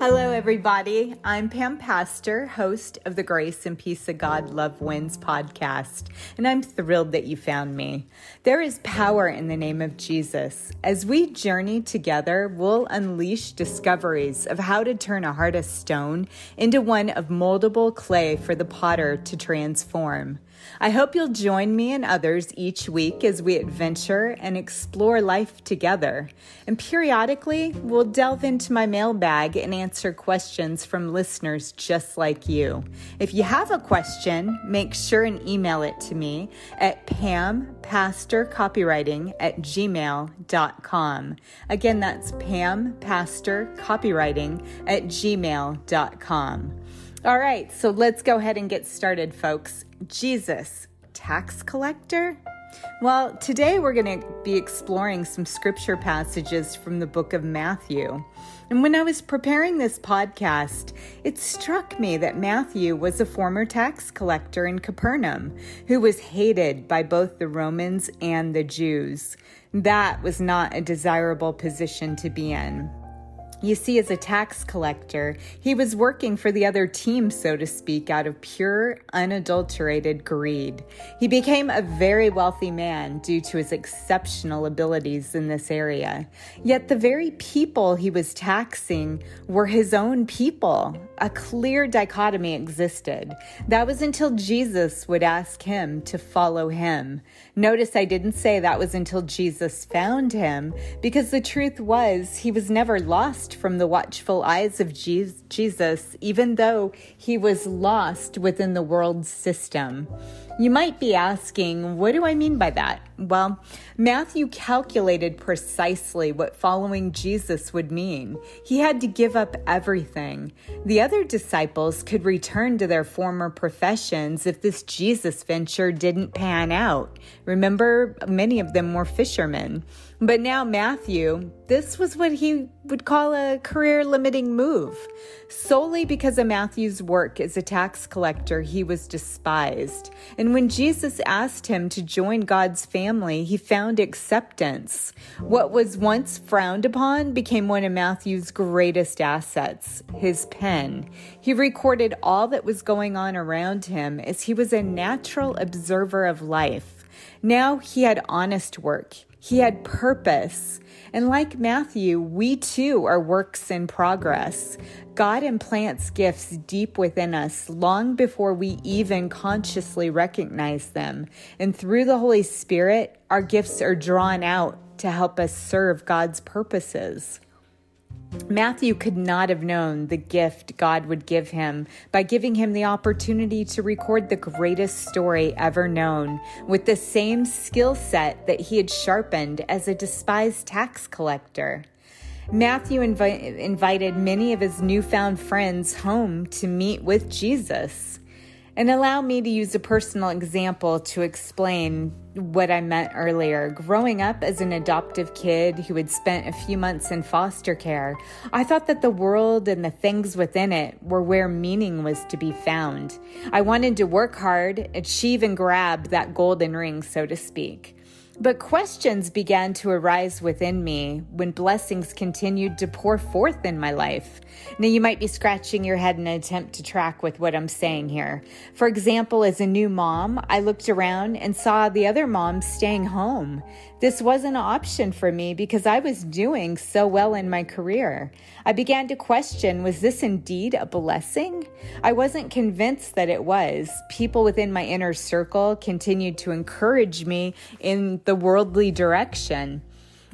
Hello, everybody. I'm Pam Pastor, host of the Grace and Peace of God Love Wins podcast, and I'm thrilled that you found me. There is power in the name of Jesus. As we journey together, we'll unleash discoveries of how to turn a heart of stone into one of moldable clay for the potter to transform. I hope you'll join me and others each week as we adventure and explore life together. And periodically, we'll delve into my mailbag and answer questions from listeners just like you. If you have a question, make sure and email it to me at pampastorcopywriting at gmail.com. Again, that's pampastorcopywriting at gmail.com. All right, so let's go ahead and get started, folks. Jesus, tax collector? Well, today we're going to be exploring some scripture passages from the book of Matthew. And when I was preparing this podcast, it struck me that Matthew was a former tax collector in Capernaum who was hated by both the Romans and the Jews. That was not a desirable position to be in. You see, as a tax collector, he was working for the other team, so to speak, out of pure, unadulterated greed. He became a very wealthy man due to his exceptional abilities in this area. Yet the very people he was taxing were his own people. A clear dichotomy existed. That was until Jesus would ask him to follow him. Notice I didn't say that was until Jesus found him, because the truth was he was never lost lost from the watchful eyes of Jesus, even though he was lost within the world's system. You might be asking, what do I mean by that? Well, Matthew calculated precisely what following Jesus would mean. He had to give up everything. The other disciples could return to their former professions if this Jesus venture didn't pan out. Remember, many of them were fishermen. But now, Matthew, this was what he would call a career limiting move. Solely because of Matthew's work as a tax collector, he was despised. And when Jesus asked him to join God's family, he found acceptance. What was once frowned upon became one of Matthew's greatest assets his pen. He recorded all that was going on around him as he was a natural observer of life. Now he had honest work. He had purpose. And like Matthew, we too are works in progress. God implants gifts deep within us long before we even consciously recognize them. And through the Holy Spirit, our gifts are drawn out to help us serve God's purposes. Matthew could not have known the gift God would give him by giving him the opportunity to record the greatest story ever known with the same skill set that he had sharpened as a despised tax collector. Matthew invi- invited many of his newfound friends home to meet with Jesus. And allow me to use a personal example to explain what I meant earlier. Growing up as an adoptive kid who had spent a few months in foster care, I thought that the world and the things within it were where meaning was to be found. I wanted to work hard, achieve, and grab that golden ring, so to speak. But questions began to arise within me when blessings continued to pour forth in my life. Now, you might be scratching your head in an attempt to track with what I'm saying here. For example, as a new mom, I looked around and saw the other moms staying home. This wasn't an option for me because I was doing so well in my career. I began to question was this indeed a blessing? I wasn't convinced that it was. People within my inner circle continued to encourage me in the worldly direction.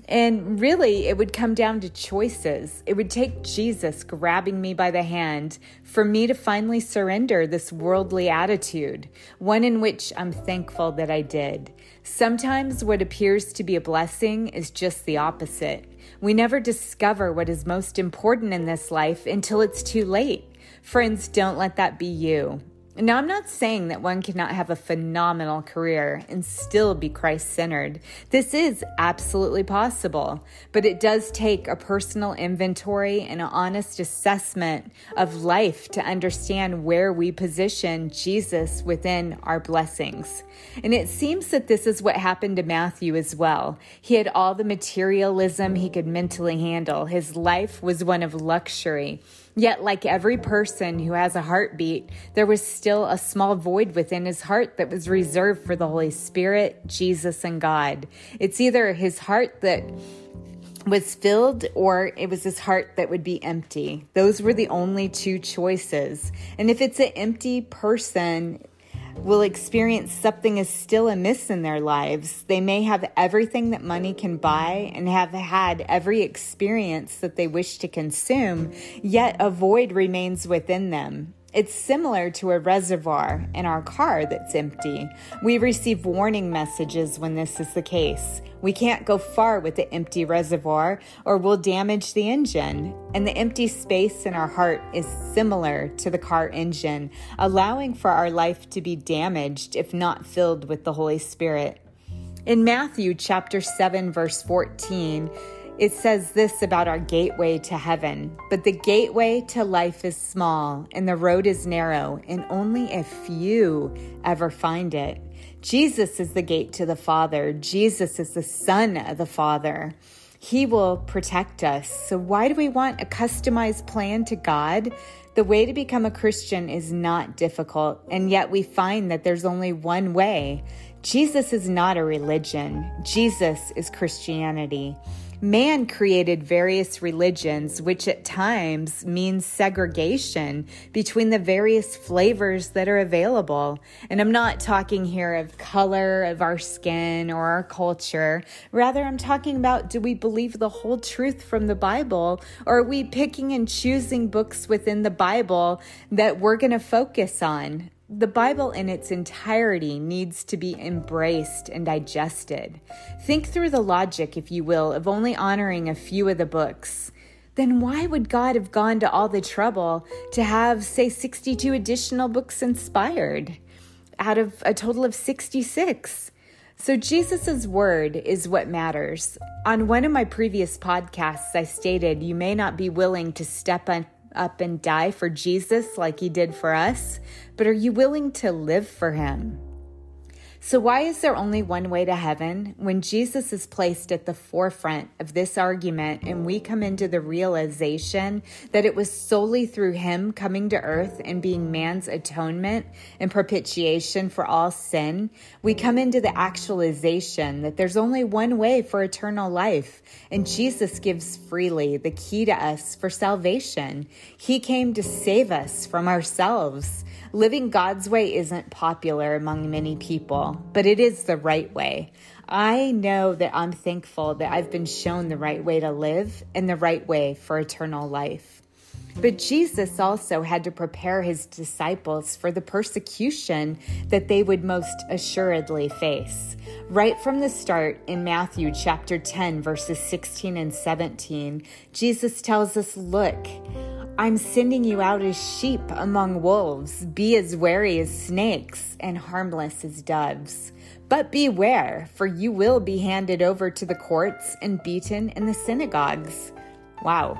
And really, it would come down to choices. It would take Jesus grabbing me by the hand for me to finally surrender this worldly attitude, one in which I'm thankful that I did. Sometimes what appears to be a blessing is just the opposite. We never discover what is most important in this life until it's too late. Friends, don't let that be you. Now, I'm not saying that one cannot have a phenomenal career and still be Christ centered. This is absolutely possible, but it does take a personal inventory and an honest assessment of life to understand where we position Jesus within our blessings. And it seems that this is what happened to Matthew as well. He had all the materialism he could mentally handle, his life was one of luxury. Yet, like every person who has a heartbeat, there was still a small void within his heart that was reserved for the Holy Spirit, Jesus, and God. It's either his heart that was filled or it was his heart that would be empty. Those were the only two choices. And if it's an empty person, will experience something is still amiss in their lives. They may have everything that money can buy and have had every experience that they wish to consume, yet a void remains within them. It's similar to a reservoir in our car that's empty. We receive warning messages when this is the case. We can't go far with the empty reservoir or we'll damage the engine. And the empty space in our heart is similar to the car engine, allowing for our life to be damaged if not filled with the Holy Spirit. In Matthew chapter 7 verse 14, it says this about our gateway to heaven. But the gateway to life is small, and the road is narrow, and only a few ever find it. Jesus is the gate to the Father. Jesus is the Son of the Father. He will protect us. So, why do we want a customized plan to God? The way to become a Christian is not difficult, and yet we find that there's only one way. Jesus is not a religion, Jesus is Christianity. Man created various religions, which at times means segregation between the various flavors that are available. And I'm not talking here of color of our skin or our culture. Rather, I'm talking about do we believe the whole truth from the Bible, or are we picking and choosing books within the Bible that we're going to focus on? The Bible in its entirety needs to be embraced and digested. Think through the logic, if you will, of only honoring a few of the books. Then why would God have gone to all the trouble to have, say, 62 additional books inspired out of a total of 66? So, Jesus' word is what matters. On one of my previous podcasts, I stated you may not be willing to step up and die for Jesus like he did for us, but are you willing to live for him? So, why is there only one way to heaven when Jesus is placed at the forefront of this argument and we come into the realization that it was solely through him coming to earth and being man's atonement and propitiation for all sin? We come into the actualization that there's only one way for eternal life, and Jesus gives freely the key to us for salvation. He came to save us from ourselves. Living God's way isn't popular among many people, but it is the right way. I know that I'm thankful that I've been shown the right way to live and the right way for eternal life. But Jesus also had to prepare his disciples for the persecution that they would most assuredly face. Right from the start in Matthew chapter 10, verses 16 and 17, Jesus tells us, Look, I'm sending you out as sheep among wolves. Be as wary as snakes and harmless as doves. But beware, for you will be handed over to the courts and beaten in the synagogues. Wow.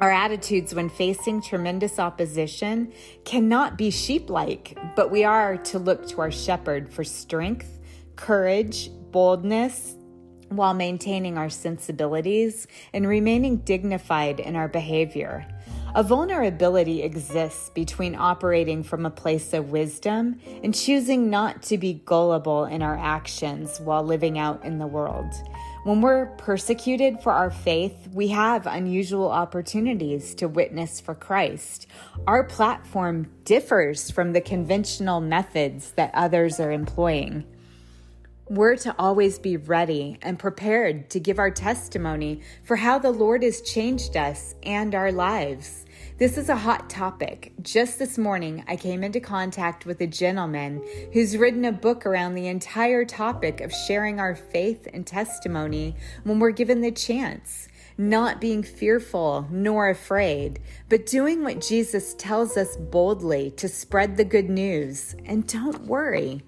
Our attitudes when facing tremendous opposition cannot be sheep like, but we are to look to our shepherd for strength, courage, boldness, while maintaining our sensibilities and remaining dignified in our behavior. A vulnerability exists between operating from a place of wisdom and choosing not to be gullible in our actions while living out in the world. When we're persecuted for our faith, we have unusual opportunities to witness for Christ. Our platform differs from the conventional methods that others are employing. We're to always be ready and prepared to give our testimony for how the Lord has changed us and our lives. This is a hot topic. Just this morning, I came into contact with a gentleman who's written a book around the entire topic of sharing our faith and testimony when we're given the chance not being fearful nor afraid, but doing what Jesus tells us boldly to spread the good news. And don't worry,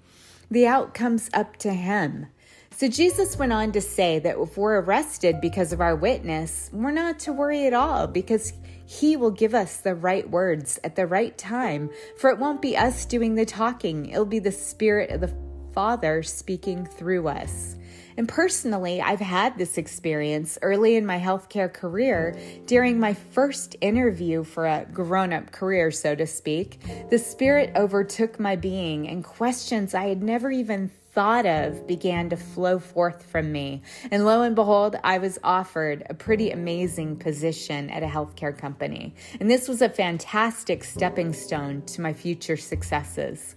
the outcome's up to him. So Jesus went on to say that if we're arrested because of our witness, we're not to worry at all because he will give us the right words at the right time. For it won't be us doing the talking, it'll be the Spirit of the Father speaking through us. And personally, I've had this experience early in my healthcare career during my first interview for a grown up career, so to speak. The Spirit overtook my being, and questions I had never even thought of began to flow forth from me. And lo and behold, I was offered a pretty amazing position at a healthcare company. And this was a fantastic stepping stone to my future successes.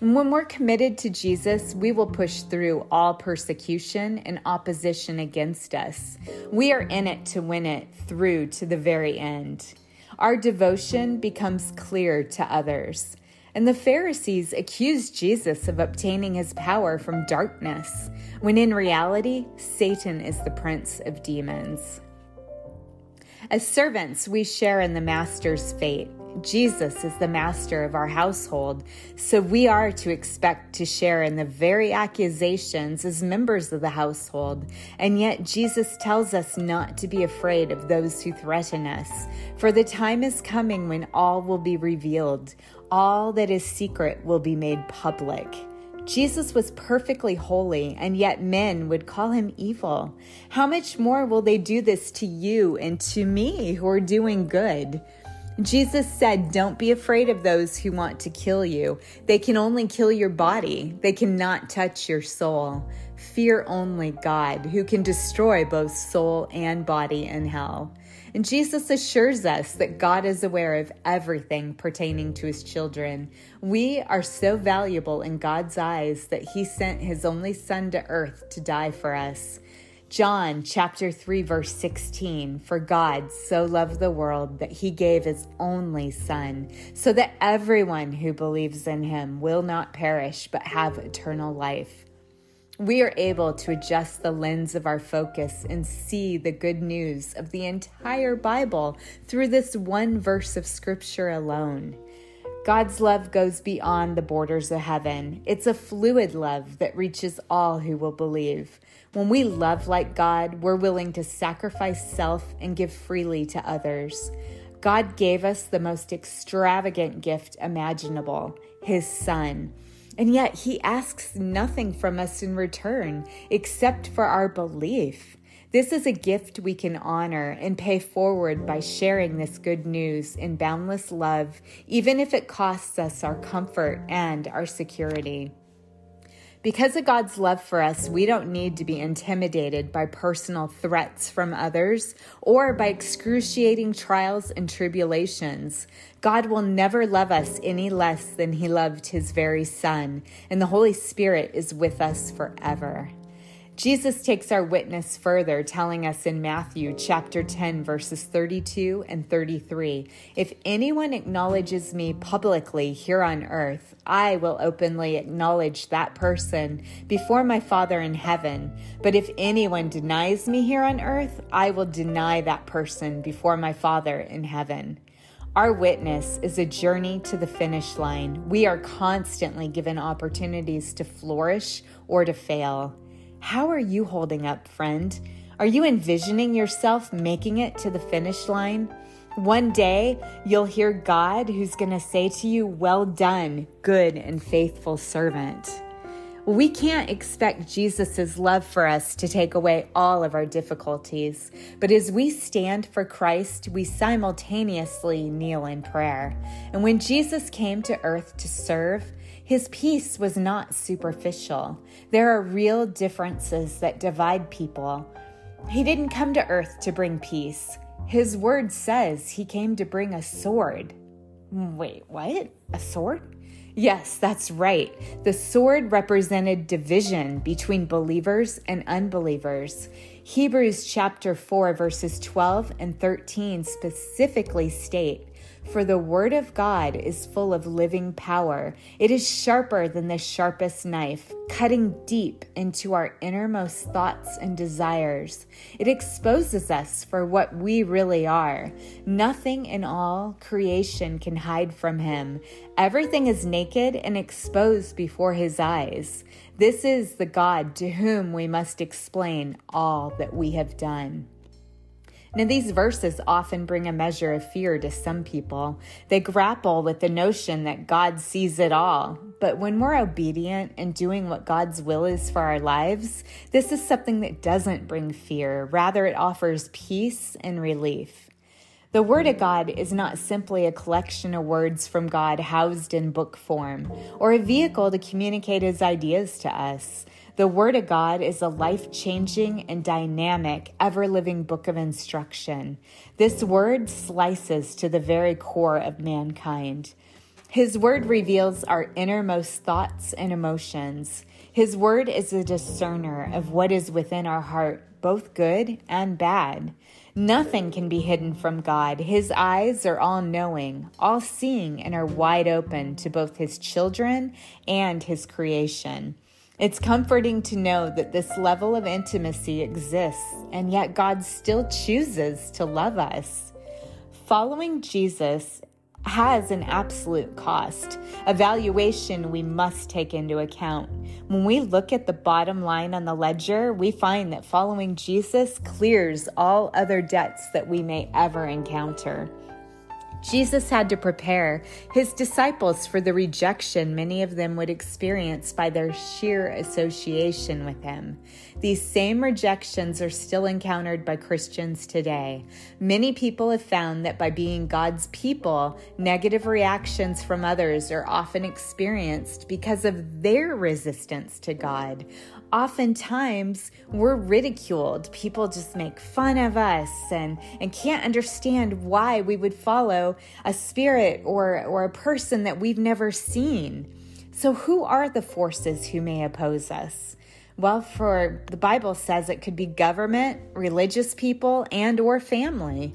When we're committed to Jesus, we will push through all persecution and opposition against us. We are in it to win it through to the very end. Our devotion becomes clear to others. And the Pharisees accused Jesus of obtaining his power from darkness, when in reality, Satan is the prince of demons. As servants, we share in the Master's fate. Jesus is the master of our household, so we are to expect to share in the very accusations as members of the household. And yet, Jesus tells us not to be afraid of those who threaten us, for the time is coming when all will be revealed all that is secret will be made public. Jesus was perfectly holy, and yet men would call him evil. How much more will they do this to you and to me who are doing good? Jesus said, Don't be afraid of those who want to kill you. They can only kill your body, they cannot touch your soul. Fear only God, who can destroy both soul and body in hell. And Jesus assures us that God is aware of everything pertaining to his children. We are so valuable in God's eyes that he sent his only son to earth to die for us. John chapter 3 verse 16 For God so loved the world that he gave his only son so that everyone who believes in him will not perish but have eternal life we are able to adjust the lens of our focus and see the good news of the entire Bible through this one verse of Scripture alone. God's love goes beyond the borders of heaven. It's a fluid love that reaches all who will believe. When we love like God, we're willing to sacrifice self and give freely to others. God gave us the most extravagant gift imaginable His Son. And yet, he asks nothing from us in return except for our belief. This is a gift we can honor and pay forward by sharing this good news in boundless love, even if it costs us our comfort and our security. Because of God's love for us, we don't need to be intimidated by personal threats from others or by excruciating trials and tribulations. God will never love us any less than He loved His very Son, and the Holy Spirit is with us forever. Jesus takes our witness further, telling us in Matthew chapter 10, verses 32 and 33 If anyone acknowledges me publicly here on earth, I will openly acknowledge that person before my Father in heaven. But if anyone denies me here on earth, I will deny that person before my Father in heaven. Our witness is a journey to the finish line. We are constantly given opportunities to flourish or to fail. How are you holding up, friend? Are you envisioning yourself making it to the finish line? One day, you'll hear God who's going to say to you, Well done, good and faithful servant. We can't expect Jesus' love for us to take away all of our difficulties, but as we stand for Christ, we simultaneously kneel in prayer. And when Jesus came to earth to serve, his peace was not superficial. There are real differences that divide people. He didn't come to earth to bring peace. His word says he came to bring a sword. Wait, what? A sword? Yes, that's right. The sword represented division between believers and unbelievers. Hebrews chapter 4, verses 12 and 13 specifically state for the word of God is full of living power. It is sharper than the sharpest knife, cutting deep into our innermost thoughts and desires. It exposes us for what we really are. Nothing in all creation can hide from him. Everything is naked and exposed before his eyes. This is the God to whom we must explain all that we have done. Now, these verses often bring a measure of fear to some people. They grapple with the notion that God sees it all. but when we're obedient and doing what God's will is for our lives, this is something that doesn't bring fear. Rather, it offers peace and relief. The Word of God is not simply a collection of words from God housed in book form or a vehicle to communicate His ideas to us. The Word of God is a life changing and dynamic, ever living book of instruction. This Word slices to the very core of mankind. His Word reveals our innermost thoughts and emotions. His Word is a discerner of what is within our heart, both good and bad. Nothing can be hidden from God. His eyes are all knowing, all seeing, and are wide open to both His children and His creation. It's comforting to know that this level of intimacy exists, and yet God still chooses to love us. Following Jesus has an absolute cost, a valuation we must take into account. When we look at the bottom line on the ledger, we find that following Jesus clears all other debts that we may ever encounter. Jesus had to prepare his disciples for the rejection many of them would experience by their sheer association with him. These same rejections are still encountered by Christians today. Many people have found that by being God's people, negative reactions from others are often experienced because of their resistance to God oftentimes we're ridiculed. People just make fun of us and, and can't understand why we would follow a spirit or, or a person that we've never seen. So, who are the forces who may oppose us? Well, for the Bible says it could be government, religious people, and or family.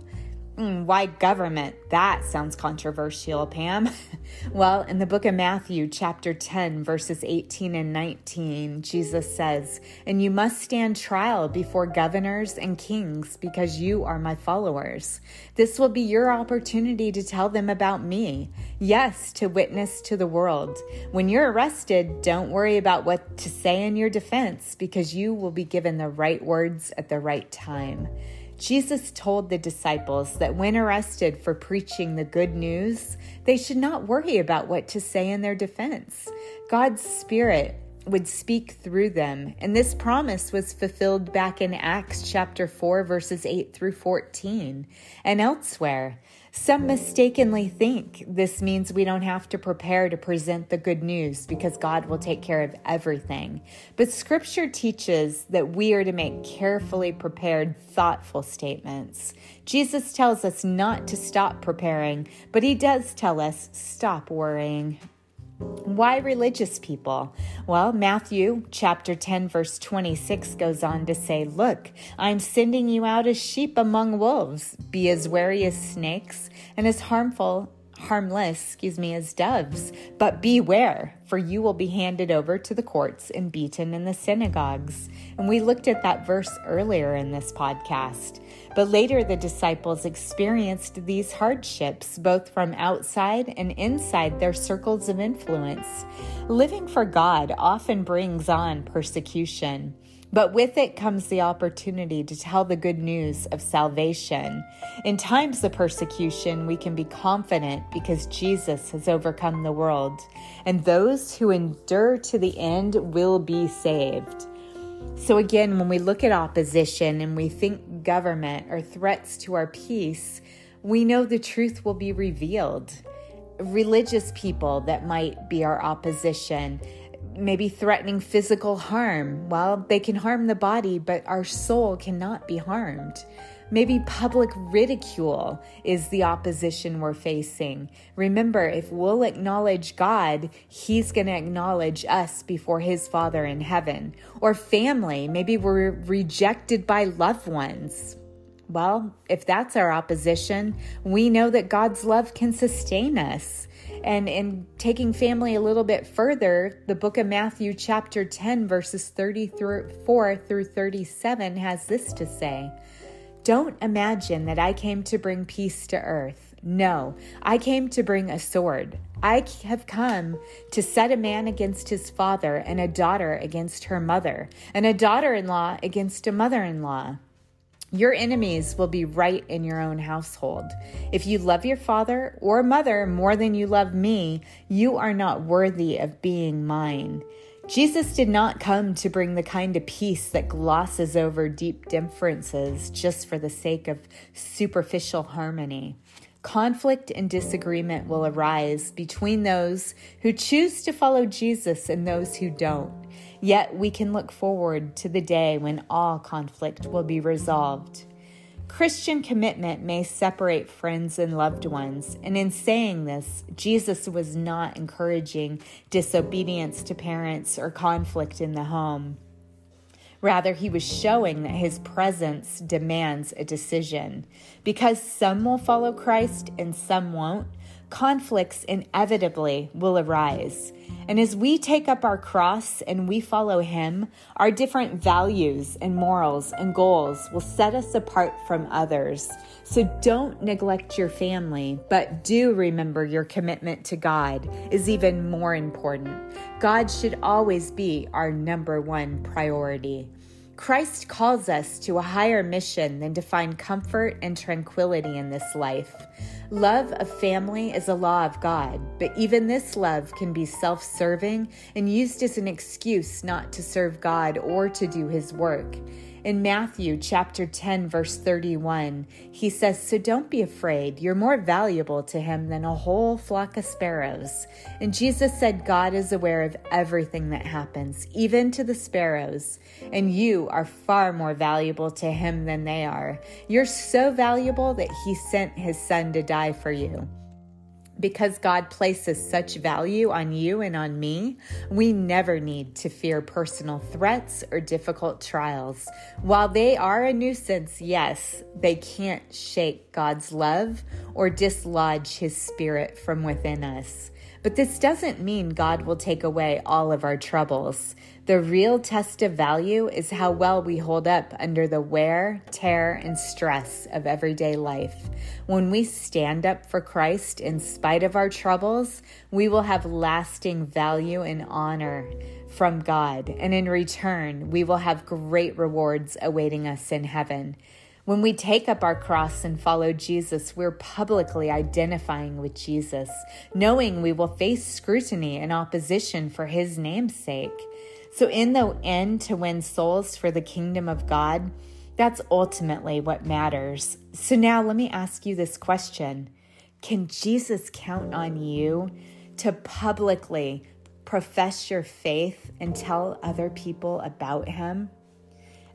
Mm, why government? That sounds controversial, Pam. well, in the book of Matthew, chapter 10, verses 18 and 19, Jesus says, And you must stand trial before governors and kings because you are my followers. This will be your opportunity to tell them about me. Yes, to witness to the world. When you're arrested, don't worry about what to say in your defense because you will be given the right words at the right time. Jesus told the disciples that when arrested for preaching the good news, they should not worry about what to say in their defense. God's Spirit would speak through them. And this promise was fulfilled back in Acts chapter 4, verses 8 through 14, and elsewhere. Some mistakenly think this means we don't have to prepare to present the good news because God will take care of everything. But scripture teaches that we are to make carefully prepared, thoughtful statements. Jesus tells us not to stop preparing, but he does tell us stop worrying. Why religious people? Well, Matthew chapter 10, verse 26 goes on to say, Look, I'm sending you out as sheep among wolves. Be as wary as snakes and as harmful harmless, excuse me, as doves. But beware, for you will be handed over to the courts and beaten in the synagogues. And we looked at that verse earlier in this podcast. But later, the disciples experienced these hardships, both from outside and inside their circles of influence. Living for God often brings on persecution. But with it comes the opportunity to tell the good news of salvation. In times of persecution, we can be confident because Jesus has overcome the world, and those who endure to the end will be saved. So, again, when we look at opposition and we think government or threats to our peace, we know the truth will be revealed. Religious people that might be our opposition maybe threatening physical harm. Well, they can harm the body, but our soul cannot be harmed. Maybe public ridicule is the opposition we're facing. Remember, if we'll acknowledge God, He's going to acknowledge us before His Father in heaven. Or family, maybe we're rejected by loved ones. Well, if that's our opposition, we know that God's love can sustain us. And in taking family a little bit further, the book of Matthew, chapter 10, verses 34 through 37, has this to say Don't imagine that I came to bring peace to earth. No, I came to bring a sword. I have come to set a man against his father, and a daughter against her mother, and a daughter in law against a mother in law. Your enemies will be right in your own household. If you love your father or mother more than you love me, you are not worthy of being mine. Jesus did not come to bring the kind of peace that glosses over deep differences just for the sake of superficial harmony. Conflict and disagreement will arise between those who choose to follow Jesus and those who don't. Yet we can look forward to the day when all conflict will be resolved. Christian commitment may separate friends and loved ones, and in saying this, Jesus was not encouraging disobedience to parents or conflict in the home. Rather, he was showing that his presence demands a decision. Because some will follow Christ and some won't, conflicts inevitably will arise. And as we take up our cross and we follow Him, our different values and morals and goals will set us apart from others. So don't neglect your family, but do remember your commitment to God is even more important. God should always be our number one priority. Christ calls us to a higher mission than to find comfort and tranquility in this life. Love of family is a law of God, but even this love can be self serving and used as an excuse not to serve God or to do His work. In Matthew chapter 10 verse 31, he says, "So don't be afraid. You're more valuable to him than a whole flock of sparrows." And Jesus said, "God is aware of everything that happens, even to the sparrows, and you are far more valuable to him than they are. You're so valuable that he sent his son to die for you." Because God places such value on you and on me, we never need to fear personal threats or difficult trials. While they are a nuisance, yes, they can't shake God's love or dislodge his spirit from within us. But this doesn't mean God will take away all of our troubles. The real test of value is how well we hold up under the wear, tear, and stress of everyday life. When we stand up for Christ in spite of our troubles, we will have lasting value and honor from God, and in return, we will have great rewards awaiting us in heaven. When we take up our cross and follow Jesus, we're publicly identifying with Jesus, knowing we will face scrutiny and opposition for his name's sake. So, in the end, to win souls for the kingdom of God, that's ultimately what matters. So, now let me ask you this question Can Jesus count on you to publicly profess your faith and tell other people about him?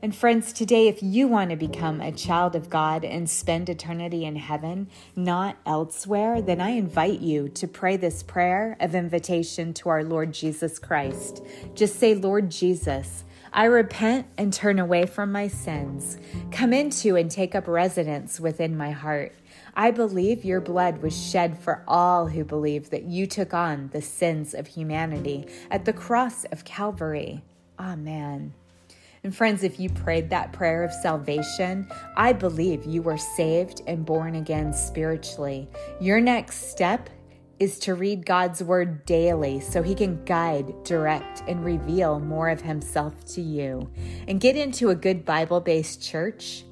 And friends, today, if you want to become a child of God and spend eternity in heaven, not elsewhere, then I invite you to pray this prayer of invitation to our Lord Jesus Christ. Just say, Lord Jesus, I repent and turn away from my sins. Come into and take up residence within my heart. I believe your blood was shed for all who believe that you took on the sins of humanity at the cross of Calvary. Amen. And friends, if you prayed that prayer of salvation, I believe you were saved and born again spiritually. Your next step is to read God's word daily so he can guide, direct, and reveal more of himself to you. And get into a good Bible based church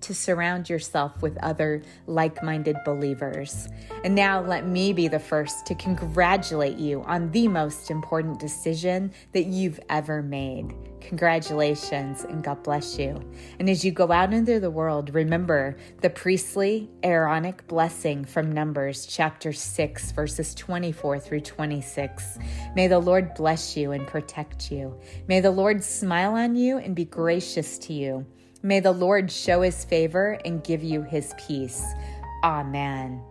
to surround yourself with other like minded believers. And now let me be the first to congratulate you on the most important decision that you've ever made. Congratulations and God bless you. And as you go out into the world, remember the priestly Aaronic blessing from Numbers chapter 6, verses 24 through 26. May the Lord bless you and protect you. May the Lord smile on you and be gracious to you. May the Lord show his favor and give you his peace. Amen.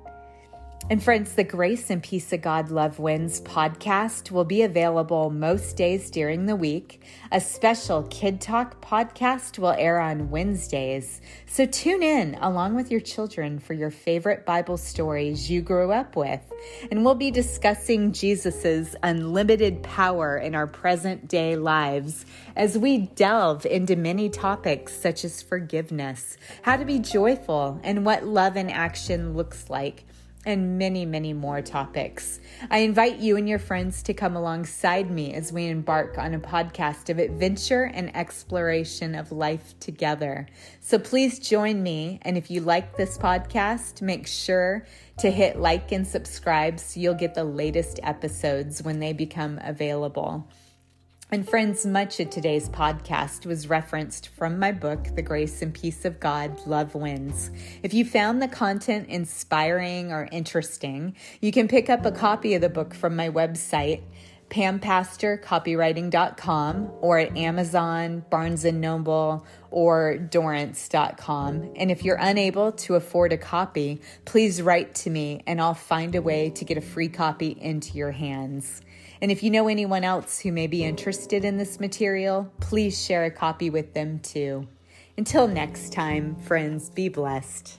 And friends, the Grace and Peace of God Love Wins podcast will be available most days during the week. A special Kid Talk podcast will air on Wednesdays. So tune in along with your children for your favorite Bible stories you grew up with. And we'll be discussing Jesus's unlimited power in our present day lives as we delve into many topics such as forgiveness, how to be joyful, and what love in action looks like. And many, many more topics. I invite you and your friends to come alongside me as we embark on a podcast of adventure and exploration of life together. So please join me. And if you like this podcast, make sure to hit like and subscribe so you'll get the latest episodes when they become available. And friends, much of today's podcast was referenced from my book, The Grace and Peace of God Love Wins. If you found the content inspiring or interesting, you can pick up a copy of the book from my website, pampastorcopywriting.com or at Amazon, Barnes & Noble, or Dorrance.com. And if you're unable to afford a copy, please write to me and I'll find a way to get a free copy into your hands. And if you know anyone else who may be interested in this material, please share a copy with them too. Until next time, friends, be blessed.